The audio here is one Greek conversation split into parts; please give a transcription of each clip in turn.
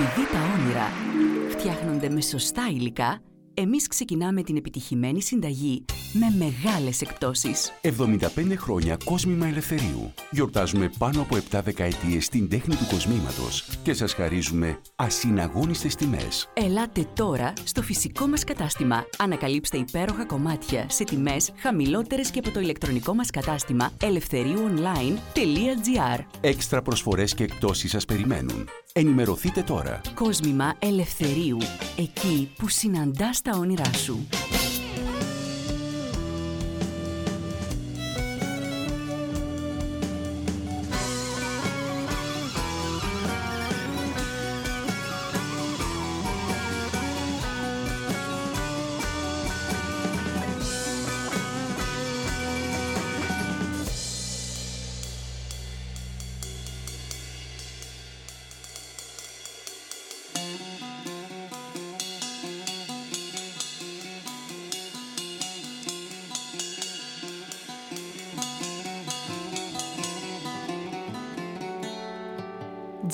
Επειδή τα όνειρα φτιάχνονται με σωστά υλικά, εμείς ξεκινάμε την επιτυχημένη συνταγή με μεγάλες εκπτώσεις. 75 χρόνια κόσμημα ελευθερίου. Γιορτάζουμε πάνω από 7 δεκαετίες στην τέχνη του κοσμήματος και σας χαρίζουμε ασυναγώνιστες τιμές. Ελάτε τώρα στο φυσικό μας κατάστημα. Ανακαλύψτε υπέροχα κομμάτια σε τιμές χαμηλότερες και από το ηλεκτρονικό μας κατάστημα ελευθερίουonline.gr Έξτρα προσφορές και εκπτώσεις σας περιμένουν. Ενημερωθείτε τώρα. Κόσμημα ελευθερίου. Εκεί που συναντάς τα όνειρά σου.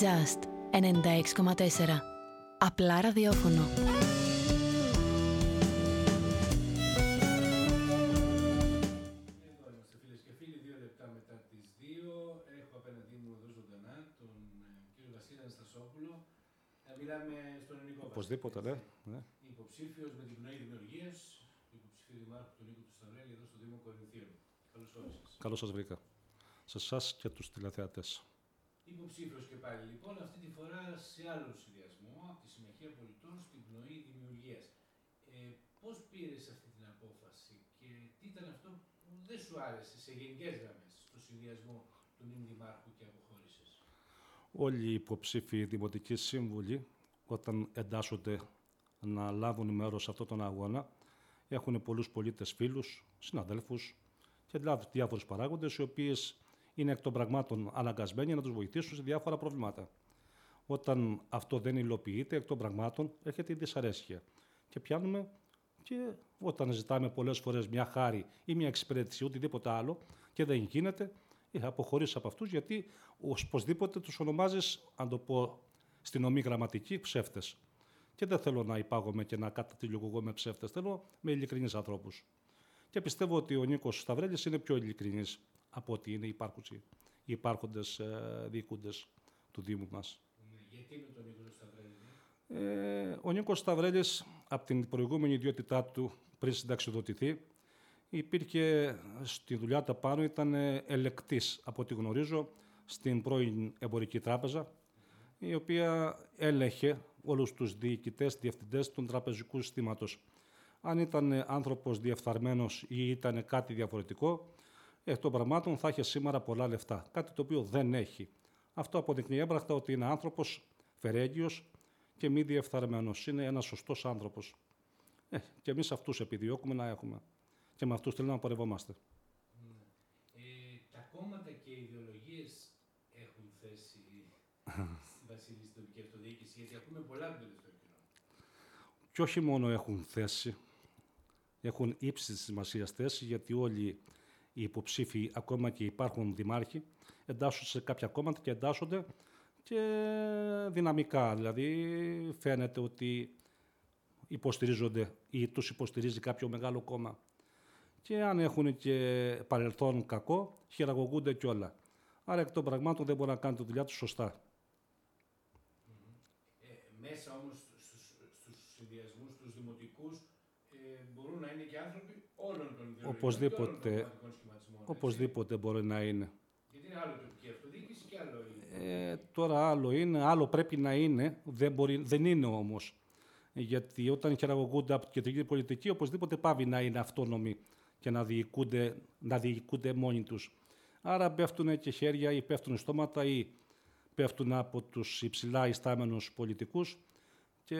Just 96,4 Απλά ραδιόφωνο. Εδώ είμαστε φίλε και φίλοι, δύο λεπτά μετά τι 2. Έχω απέναντί μου εδώ ζωντανά τον ε, κύριο Βασίλη Αναστασόπουλο. Να μιλάμε στον ελληνικό Οπωσδήποτε, ναι. ναι. Υποψήφιος με την πνοή δημιουργίας, υποψήφιο δημάρχου του Νίκου του Σταυρέλη εδώ στο Δήμο Κορινθίων. Καλώς όρισες. Καλώς σας βρήκα. Σε εσάς και τους τηλεθεατές. Υποψήφιος και πάλι λοιπόν, αυτή τη φορά σε άλλο συνδυασμό, από τη Συμμαχία Πολιτών στην πνοή δημιουργίας. Ε, Πώς πήρες αυτή την απόφαση και τι ήταν αυτό που δεν σου άρεσε σε γενικές γραμμές στο συνδυασμό του νυν δημάρχου και αποχώρησε. Όλοι οι υποψήφοι δημοτικοί σύμβουλοι, όταν εντάσσονται να λάβουν μέρος σε αυτόν τον αγώνα, έχουν πολλούς πολίτες φίλους, συναδέλφους και δηλαδή διάφορους παράγοντες, οι οποίες είναι εκ των πραγμάτων αναγκασμένοι να τους βοηθήσουν σε διάφορα προβλήματα. Όταν αυτό δεν υλοποιείται, εκ των πραγμάτων έρχεται η δυσαρέσκεια. Και πιάνουμε και όταν ζητάμε πολλές φορές μια χάρη ή μια εξυπηρέτηση ή οτιδήποτε άλλο και δεν γίνεται, ε, αποχωρήσει από αυτούς γιατί οπωσδήποτε τους ονομάζεις, αν το πω στην ομή γραμματική, ψεύτες. Και δεν θέλω να υπάγομαι και να κατατηλιογώ εγώ με ψεύτες. Θέλω με ειλικρινείς ανθρώπους. Και πιστεύω ότι ο Νίκος Σταυρέλης είναι πιο ειλικρινής από ότι είναι οι υπάρχοντες ε, διοικούντες του Δήμου μας. Ναι, γιατί με τον Νίκος Σταυρέλης; Ε, ο Νίκος Σταυρέλης, από την προηγούμενη ιδιότητά του πριν συνταξιοδοτηθεί, υπήρχε στη δουλειά τα πάνω, ήταν ελεκτής, από ό,τι γνωρίζω, στην πρώην Εμπορική Τράπεζα, η οποία έλεγχε όλους τους διοικητές, διευθυντές του τραπεζικού συστήματος. Αν ήταν άνθρωπος διεφθαρμένος ή ήταν κάτι διαφορετικό, εκ των πραγμάτων θα είχε σήμερα πολλά λεφτά. Κάτι το οποίο δεν έχει. Αυτό αποδεικνύει έμπρακτα ότι είναι άνθρωπος φερέγγιος και μη διεφθαρμένος. Είναι ένας σωστός άνθρωπος. Ε, και εμείς αυτούς επιδιώκουμε να έχουμε. Και με αυτούς θέλουμε να πορευόμαστε. Ε, τα κόμματα και οι ιδεολογίες έχουν θέση Βασίλη στην τοπική αυτοδιοίκηση, γιατί ακούμε πολλά τον τελευταίο καιρό. Και όχι μόνο έχουν θέση, έχουν ύψη τη σημασίας θέση, γιατί όλοι οι υποψήφοι, ακόμα και υπάρχουν δημάρχοι, εντάσσονται σε κάποια κόμματα και εντάσσονται και δυναμικά. Δηλαδή φαίνεται ότι υποστηρίζονται ή τους υποστηρίζει κάποιο μεγάλο κόμμα. Και αν έχουν και παρελθόν κακό, χειραγωγούνται κιόλα. Άρα εκ των πραγμάτων δεν μπορεί να κάνει τη δουλειά τους σωστά. Ε, μέσα όμως στους, στους συνδυασμούς, στους δημοτικούς, ε, μπορούν να είναι και άνθρωποι όλων των ιδεολογικών Οπωσδήποτε. και όλων των κομματικών σχηματισμών. έτσι. Οπωσδήποτε μπορεί να είναι. Γιατί είναι άλλο τοπική αυτοδιοίκηση και άλλο είναι. Ε, τώρα άλλο είναι, άλλο πρέπει να είναι, δεν, μπορεί, δεν είναι όμως. Γιατί όταν χειραγωγούνται από την κεντρική πολιτική, οπωσδήποτε πάβει να είναι αυτόνομοι και να διοικούνται, να διοικούνται μόνοι τους. Άρα πέφτουν και χέρια ή πέφτουν στόματα ή πέφτουν από τους υψηλά ιστάμενους πολιτικούς και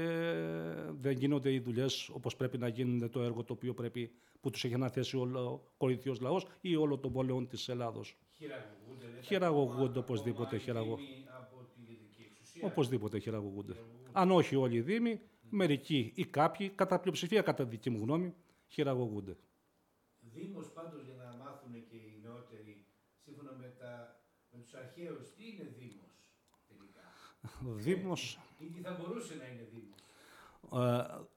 δεν γίνονται οι δουλειές όπως πρέπει να γίνονται το έργο το οποίο πρέπει, που τους έχει αναθέσει ο κορινθιος λαός ή όλο των πόλεων της Ελλάδος. Χειραγωγούνται. δεν τα Χειραγωγούνται κόμματα, οπωσδήποτε, ακόμα χειραγω- δήμοι Από την κεντρική εξουσία. Οπωσδήποτε χειραγωγούνται. Αν όχι όλοι οι Δήμοι, μερικοί ή κάποιοι, κατά πλειοψηφία κατά δική μου γνώμη, χειραγωγούνται. Δήμος πάντως για να μάθουν και οι νεότεροι, σύμφωνα με, τα, με τους αρχαίους, τι είναι Δήμος τελικά; Δήμος, Ή τι θα μπορούσε να είναι Δήμος.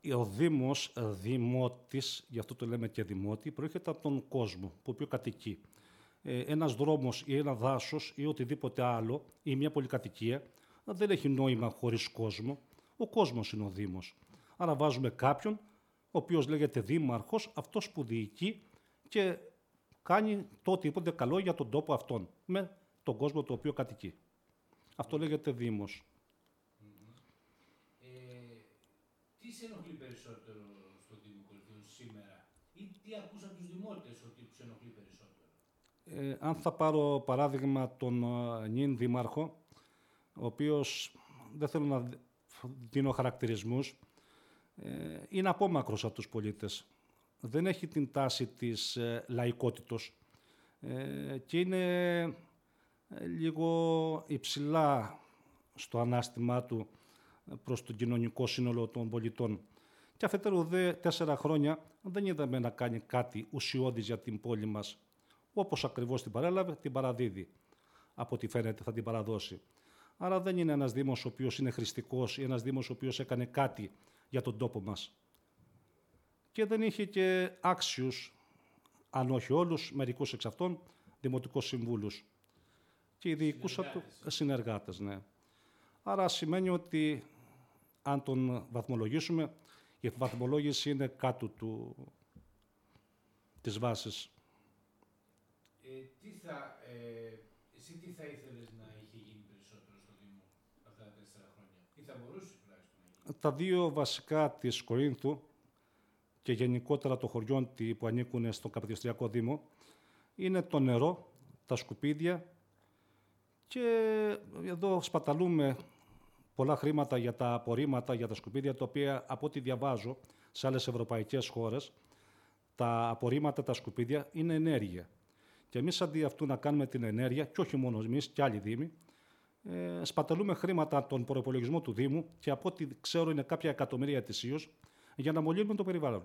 ε, ο Δήμος, ε, Δημότης, γι' αυτό το λέμε και Δημότη, προέρχεται από τον κόσμο που οποίος κατοικεί. Ε, ένας δρόμος ή ένα δάσος ή οτιδήποτε άλλο ή μια πολυκατοικία δεν έχει νόημα χωρίς κόσμο. Ο κόσμος είναι ο Δήμος. Άρα βάζουμε κάποιον, ο οποίος λέγεται Δήμαρχος, αυτός που διοικεί και κάνει το οτιδήποτε καλό για τον τόπο αυτόν, με τον κόσμο το οποίο κατοικεί. Αυτό λέγεται Δήμος. Ε, τι σε ενοχλεί περισσότερο στο Δήμο Κορυφαίων σήμερα ή τι ακούς από τους δημότες ότι τους ενοχλεί περισσότερο; Ε, αν θα πάρω παράδειγμα τον ε, νυν δήμαρχο, ο οποίος δεν θέλω να δ- δίνω χαρακτηρισμούς, ε, είναι απόμακρος από τους πολίτες. Δεν έχει την τάση της ε, λαϊκότητος ε, και είναι ε, λίγο υψηλά στο ανάστημά του ε, προς το κοινωνικό σύνολο των πολιτών. Και αφετέρου δε τέσσερα χρόνια δεν είδαμε να κάνει κάτι ουσιώδης για την πόλη μας. Όπως ακριβώς την παρέλαβε, την παραδίδει. Από ό,τι φαίνεται θα την παραδώσει. Άρα δεν είναι ένας Δήμος ο οποίος είναι χρηστικός ή ένας Δήμος ο οποίος έκανε κάτι για τον τόπο μας. Και δεν είχε και άξιους, αν όχι όλους, μερικούς εξ αυτών, δημοτικούς συμβούλους. Και οι διοικούσα του συνεργάτες, ναι. Άρα σημαίνει ότι αν τον βαθμολογήσουμε, η βαθμολόγηση είναι κάτω του, της βάσης. Ε, τι θα, ε, εσύ τι θα ήθελες να είχε γίνει περισσότερο στο Δήμο αυτά τα τέσσερα χρόνια; Ή θα μπορούσε τουλάχιστον να γίνει; Τα δύο βασικά της Κορίνθου και γενικότερα των χωριών τη- που ανήκουν στον Καπαιδιστριακό Δήμο είναι το νερό, τα σκουπίδια και εδώ σπαταλούμε πολλά χρήματα για τα απορρίμματα, για τα σκουπίδια, τα οποία από ό,τι διαβάζω σε άλλες ευρωπαϊκές χώρες, τα απορρίμματα, τα σκουπίδια είναι ενέργεια. Και εμείς αντί αυτού να κάνουμε την ενέργεια, και όχι μόνο εμείς, και άλλοι Δήμοι, ε, σπαταλούμε χρήματα από τον προπολογισμό του Δήμου και από ό,τι ξέρω είναι κάποια εκατομμύρια ετησίως για να μολύνουμε το περιβάλλον.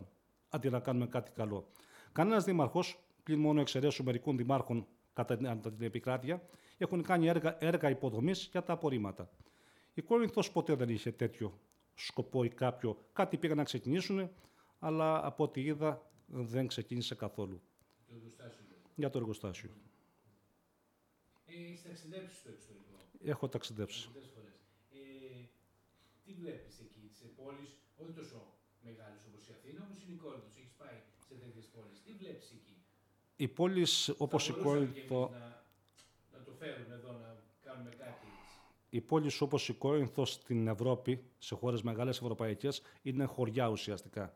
Αντί να κάνουμε κάτι καλό. Κανένας δήμαρχος, πλην μόνο εξαιρέσεων μερικών δημάρχων κατά την- κατά την επικράτεια, έχουν κάνει έργα, έργα υποδομής για τα απορρίμματα. Η Κόρινθος ποτέ δεν είχε τέτοιο σκοπό ή κάποιο. Κάτι πήγαν να ξεκινήσουν, αλλά από ό,τι είδα δεν ξεκίνησε καθόλου Το εργοστάσιο. δηλαδή. για το εργοστάσιο. Ε, έχεις ταξιδέψει στο εξωτερικό; Έχω ταξιδέψει. αρκετές φορές. Ε, τι βλέπεις εκεί, σε πόλεις, όχι τόσο μεγάλες όπως η Αθήνα, όπως είναι η Κόρινθος, έχεις πάει σε τέτοιες πόλεις. Τι βλέπεις εκεί; Οι πόλεις όπως η Θα μπορούσαμε κι Κόρινθο εμείς να, να το φέρουμε εδώ, να κάνουμε κάτι έτσι. Οι πόλεις όπως η Κόρινθος στην Ευρώπη, σε χώρες μεγάλες ευρωπαϊκές, είναι χωριά ουσιαστικά.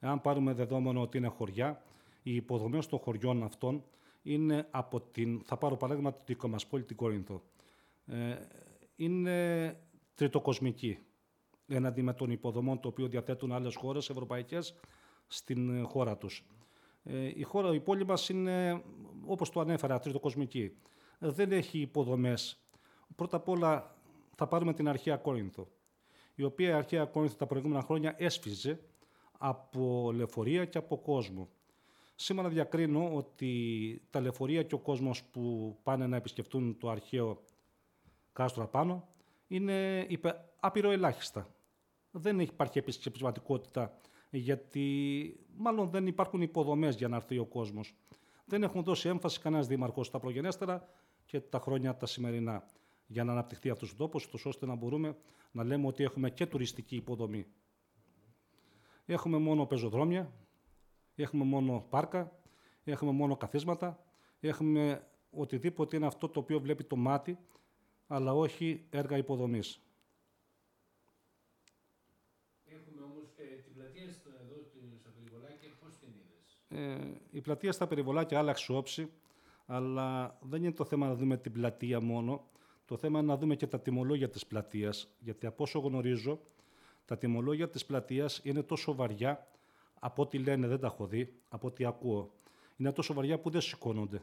Εάν πάρουμε δεδομένο ότι είναι χωριά, οι υποδομές των χωριών αυτών είναι από την, θα πάρω παράδειγμα την δικό μας πόλη, την Κόρινθο. Ε, είναι τριτοκοσμική έναντι με των υποδομών το οποίο διαθέτουν άλλες χώρες ευρωπαϊκές στην ε, χώρα τους. Ε, η, χώρα, η πόλη μας είναι, όπως το ανέφερα, τριτοκοσμική. Ε, δεν έχει υποδομές Πρώτα απ' όλα θα πάρουμε την αρχαία Κόρινθο, η οποία η αρχαία Κόρινθο τα προηγούμενα χρόνια έσφιζε από λεωφορεία και από κόσμο. Σήμερα διακρίνω ότι τα λεωφορεία και ο κόσμος που πάνε να επισκεφτούν το αρχαίο κάστρο απάνω είναι υπε, άπειρο ελάχιστα. Δεν υπάρχει επισκεψηματικότητα γιατί μάλλον δεν υπάρχουν υποδομές για να έρθει ο κόσμος. Δεν έχουν δώσει έμφαση κανένας δήμαρχος στα προγενέστερα και τα χρόνια τα σημερινά για να αναπτυχθεί αυτός ο τόπος, τόσο ώστε να μπορούμε να λέμε ότι έχουμε και τουριστική υποδομή. Έχουμε μόνο πεζοδρόμια, έχουμε μόνο πάρκα, έχουμε μόνο καθίσματα, έχουμε οτιδήποτε είναι αυτό το οποίο βλέπει το μάτι, αλλά όχι έργα υποδομής. Έχουμε όμως ε, την πλατεία στο, εδώ στη- στα Περιβολάκια, πώς την είδες; Ε, η πλατεία στα περιβολάκια άλλαξε όψη, αλλά δεν είναι το θέμα να δούμε την πλατεία μόνο. Το θέμα είναι να δούμε και τα τιμολόγια της πλατείας, γιατί από όσο γνωρίζω, τα τιμολόγια της πλατείας είναι τόσο βαριά, από ό,τι λένε δεν τα έχω δει, από ό,τι ακούω. Είναι τόσο βαριά που δεν σηκώνονται.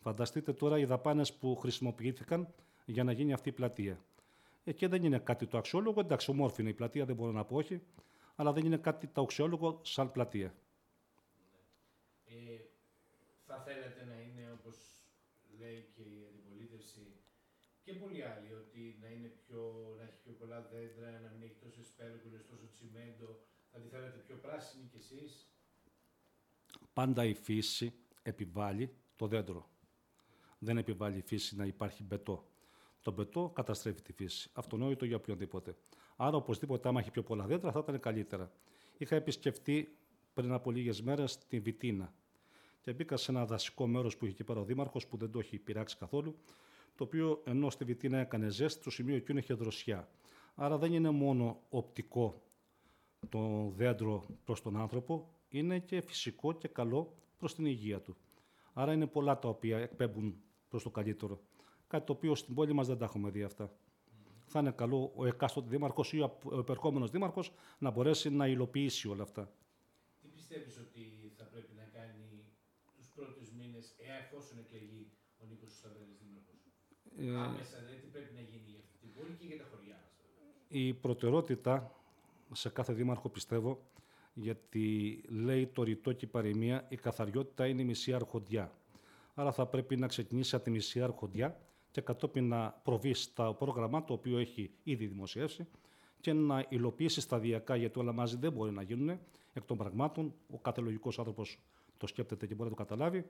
Φανταστείτε τώρα οι δαπάνες που χρησιμοποιήθηκαν για να γίνει αυτή η πλατεία. Ε, και δεν είναι κάτι το αξιόλογο, εντάξει, ομόρφη είναι η πλατεία, δεν μπορώ να πω όχι, αλλά δεν είναι κάτι το αξιόλογο σαν πλατεία. Ε, θα θέλατε να είναι όπως λέει και η αντιπολίτευση και και πολλοί άλλοι ότι να, είναι πιο, να έχει πιο πολλά δέντρα, να μην έχει τόσες πέρκουλες, τόσο τσιμέντο, θα τη θέλετε πιο πράσινη κι εσείς. Πάντα η φύση επιβάλλει το δέντρο. Δεν επιβάλλει η φύση να υπάρχει μπετό. Το μπετό καταστρέφει τη φύση. Αυτονόητο για οποιονδήποτε. Άρα, οπωσδήποτε, άμα έχει πιο πολλά δέντρα, θα ήταν καλύτερα. Είχα επισκεφτεί πριν από λίγες μέρες τη Βιτίνα και μπήκα σε ένα δασικό μέρος που είχε εκεί πέρα ο Δήμαρχος, που δεν το έχει πειράξει καθόλου, το οποίο ενώ στη Βιτίνα έκανε ζέστη, το σημείο εκείνο είχε δροσιά. Άρα δεν είναι μόνο οπτικό το δέντρο προς τον άνθρωπο, είναι και φυσικό και καλό προς την υγεία του. Άρα είναι πολλά τα οποία εκπέμπουν προς το καλύτερο. Κάτι το οποίο στην πόλη μας δεν τα έχουμε δει αυτά. Θα είναι καλό ο εκάστοτε δήμαρχος ή ο επερχόμενος δήμαρχος να μπορέσει να υλοποιήσει όλα αυτά. Τι πιστεύεις ότι θα πρέπει να κάνει τους πρώτους μήνες, εφόσον εκλεγεί ο Νίκος Σταβέλη δήμαρχο. Ε, Άμεσα, δηλαδή, τι πρέπει να γίνει για αυτή την πόλη και για τα χωριά μας. Η προτεραιότητα σε κάθε δήμαρχο πιστεύω γιατί λέει το ρητό και η παροιμία η καθαριότητα είναι η μισή αρχοντιά. Άρα θα πρέπει να ξεκινήσει από τη μισή αρχοντιά και κατόπιν να προβεί στα πρόγραμμα το οποίο έχει ήδη δημοσιεύσει και να υλοποιήσει σταδιακά, γιατί όλα μαζί δεν μπορεί να γίνουν εκ των πραγμάτων. Ο κάθε λογικός άνθρωπος το σκέπτεται και μπορεί να το καταλάβει.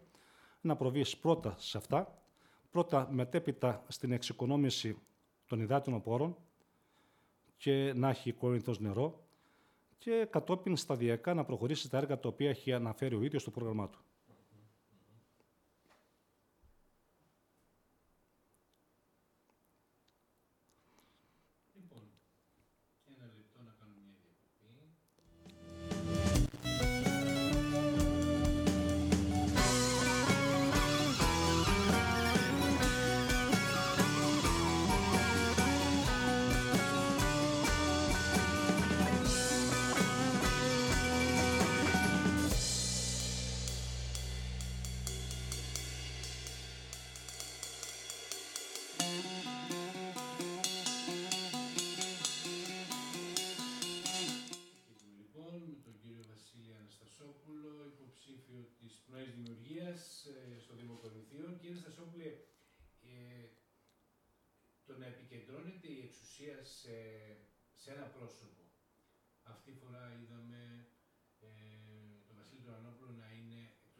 Να προβεί πρώτα σε αυτά, πρώτα μετέπειτα στην εξοικονόμηση των υδάτινων πόρων και να έχει κόρυνθος νερό και κατόπιν σταδιακά να προχωρήσει στα έργα τα οποία έχει αναφέρει ο ίδιος στο πρόγραμμά του.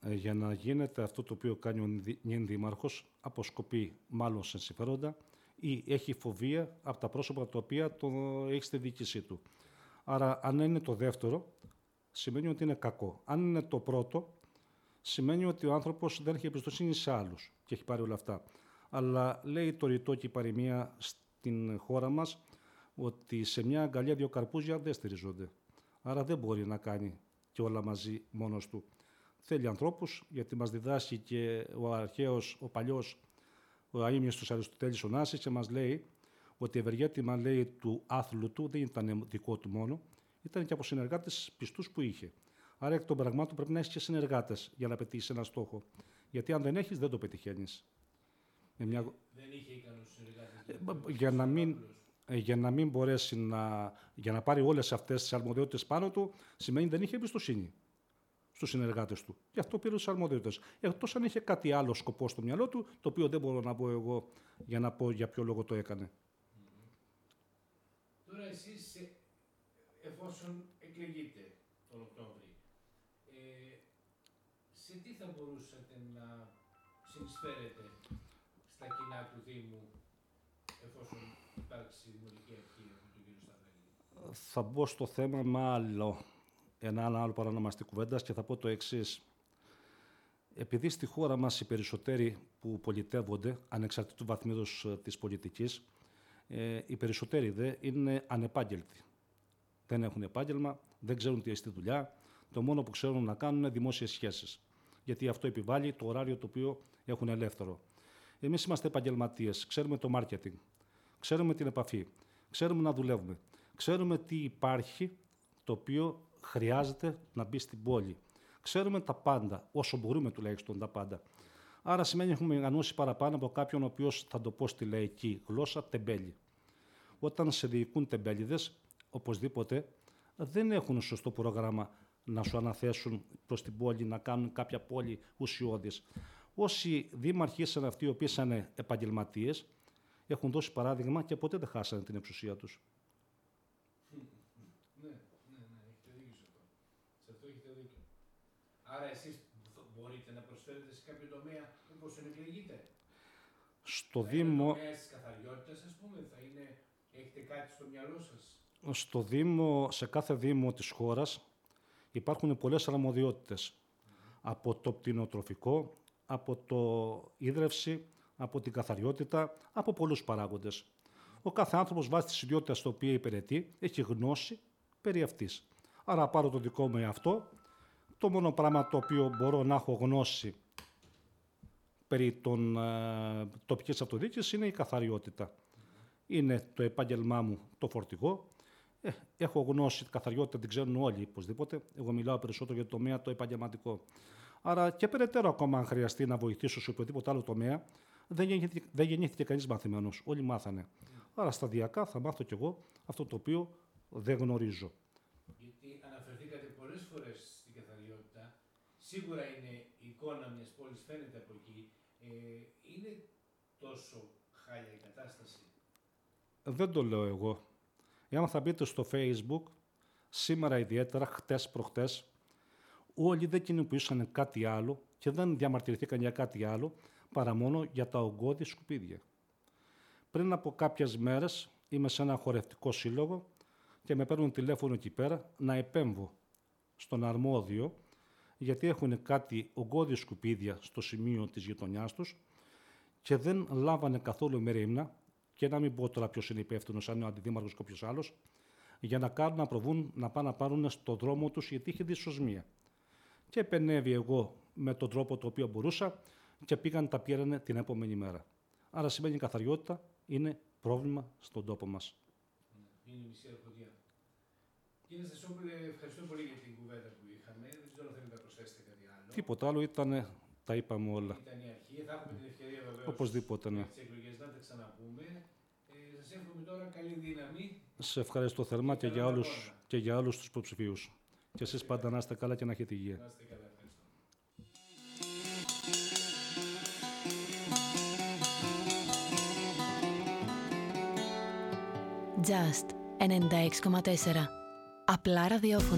Ε, για να γίνεται αυτό το οποίο κάνει ο νυν δήμαρχος, αποσκοπεί μάλλον σε συμφέροντα ή έχει φοβία από τα πρόσωπα τα οποία το έχει στη διοίκησή του. Άρα, αν είναι το δεύτερο, σημαίνει ότι είναι κακό. Αν είναι το πρώτο, σημαίνει ότι ο άνθρωπος δεν έχει εμπιστοσύνη σε άλλους και έχει πάρει όλα αυτά. Αλλά λέει το ρητό και η παροιμία στην χώρα μας ότι σε μια αγκαλιά δύο καρπούζια δεν στηριζόνται. Άρα δεν μπορεί να κάνει και όλα μαζί μόνος του. Θέλει ανθρώπους, γιατί μας διδάσκει και ο αρχαίος, ο παλιός, ο αείμιος του Αριστοτέλης ο Νάσης και μας λέει ότι η ευεργέτημα λέει του άθλου του δεν ήταν δικό του μόνο, ήταν και από συνεργάτες πιστούς που είχε. Άρα εκ των πραγμάτων πρέπει να έχεις και συνεργάτες για να πετύχεις ένα στόχο. Γιατί αν δεν έχεις, δεν το πετυχαίνεις. Μια... Δεν είχε ικανούς συνεργάτες. Ε, για να μην, ε, για να μην μπορέσει να, για να πάρει όλες αυτές τις αρμοδιότητες πάνω του, σημαίνει δεν είχε εμπιστοσύνη στους συνεργάτες του. Γι' αυτό πήρε τις αρμοδιότητες. Εκτός αν είχε κάτι άλλο σκοπό στο μυαλό του, το οποίο δεν μπορώ να πω εγώ για να πω για ποιο λόγο το έκανε. Τώρα εσείς, ε, εφόσον εκλεγείτε τον Οκτώβρη, ε, σε τι θα μπορούσατε να συνεισφέρετε στα κοινά του Δήμου, εφόσον θα μπω στο θέμα με άλλο, ένα άλλο παρανομαστή κουβέντας και θα πω το εξής. Επειδή στη χώρα μας οι περισσότεροι που πολιτεύονται, ανεξαρτήτου βαθμίδος ε, της πολιτικής, ε, οι περισσότεροι δε είναι ανεπάγγελτοι. Δεν έχουν επάγγελμα, δεν ξέρουν τι έχει τη δουλειά. Το μόνο που ξέρουν να κάνουν είναι δημόσιες σχέσεις. Γιατί αυτό επιβάλλει το ωράριο το οποίο έχουν ελεύθερο. Εμείς είμαστε επαγγελματίες, ξέρουμε το marketing, ξέρουμε την επαφή, ξέρουμε να δουλεύουμε, ξέρουμε τι υπάρχει το οποίο χρειάζεται να μπει στην πόλη. Ξέρουμε τα πάντα, όσο μπορούμε τουλάχιστον τα πάντα. Άρα σημαίνει έχουμε οργανώσει παραπάνω από κάποιον ο οποίος θα το πω στη λαϊκή γλώσσα τεμπέλη. Όταν σε διοικούν τεμπέληδες, οπωσδήποτε δεν έχουν σωστό πρόγραμμα να σου αναθέσουν προς την πόλη, να κάνουν κάποια πόλη ουσιώδης. Όσοι δήμαρχοι ήσαν αυτοί οι οποίοι ήταν επαγγελματίες, έχουν δώσει παράδειγμα και ποτέ δεν χάσανε την εξουσία τους. Ναι, ναι, ναι, έχετε δίκιο σε αυτό. Σε αυτό έχετε δίκιο. Άρα εσείς μπορείτε να προσφέρετε σε κάποιο τομέα όπως εκλεγείτε. Στο θα Δήμο, Είναι τομέας της καθαριότητας, ας πούμε, θα είναι, έχετε κάτι στο μυαλό σας; στο Δήμο, σε κάθε Δήμο της χώρας υπάρχουν πολλές αρμοδιότητες. Από το πτηνοτροφικό, από το ίδρυυση, από την καθαριότητα, από πολλούς παράγοντες. Ο κάθε άνθρωπος βάσει της ιδιότητας στο οποίο υπηρετεί έχει γνώση περί αυτής. Άρα πάρω το δικό μου αυτό, το μόνο πράγμα το οποίο μπορώ να έχω γνώση περί των ε, τοπικής αυτοδιοίκησης είναι η καθαριότητα. Είναι το επάγγελμά μου το φορτηγό. Ε, έχω γνώση, την καθαριότητα την ξέρουν όλοι οπωσδήποτε. Εγώ μιλάω περισσότερο για το τομέα το επαγγελματικό. Άρα και περαιτέρω ακόμα αν χρειαστεί να βοηθήσω σε οποιοδήποτε άλλο τομέα, δεν γεννήθηκε, δεν γεννήθηκε κανείς μαθημένος. Όλοι μάθανε. Άρα σταδιακά θα μάθω κι εγώ αυτό το οποίο δεν γνωρίζω. Γιατί αναφερθήκατε πολλές φορές στην καθαριότητα. Σίγουρα είναι η εικόνα μιας πόλης, φαίνεται από εκεί. Ε, είναι τόσο χάλια η κατάσταση; Δεν το λέω εγώ. Εάν θα μπείτε στο facebook, σήμερα ιδιαίτερα, χτες προχτές, όλοι δεν κινητοποιούσαν κάτι άλλο και δεν διαμαρτυρηθήκαν για κάτι άλλο, παρά μόνο για τα ογκώδη σκουπίδια. Πριν από κάποιες μέρες είμαι σε ένα χορευτικό σύλλογο και με παίρνουν τηλέφωνο εκεί πέρα να επέμβω στον αρμόδιο γιατί έχουν κάτι ογκώδη σκουπίδια στο σημείο της γειτονιάς τους και δεν λάβανε καθόλου μερίμνα και να μην πω τώρα ποιος είναι υπεύθυνος, αν είναι ο αντιδήμαρχος ή κάποιος άλλος, για να κάνουν να προβούν να πάνε να πάρουν στο δρόμο τους γιατί είχε δυσοσμία. Και επενέβη εγώ με τον τρόπο το οποίο μπορούσα και πήγαν τα πήρανε την επόμενη μέρα. Άρα σημαίνει η καθαριότητα είναι πρόβλημα στον τόπο μας. Είναι η μισή αρχοντιά. Κύριε Στασόπουλε, ευχαριστώ πολύ για την κουβέντα που είχαμε. Δεν ξέρω αν θέλετε να προσθέσετε κάτι άλλο. Τίποτα άλλο ήταν, τα είπαμε όλα. Ήταν η αρχή. Θα έχουμε την ευκαιρία βεβαίως. Οπωσδήποτε, ναι. Τις εκλογές να τα ξαναπούμε. Ε, Σας εύχομαι τώρα καλή δύναμη. Σε ευχαριστώ θερμά και για όλους, και για όλους τους υποψηφίους. Και εσείς πάντα να είστε καλά και να έχετε υγεία. Να είστε καλά. Ευχαριστώ. Just 96,4. Απλά ραδιόφωνο.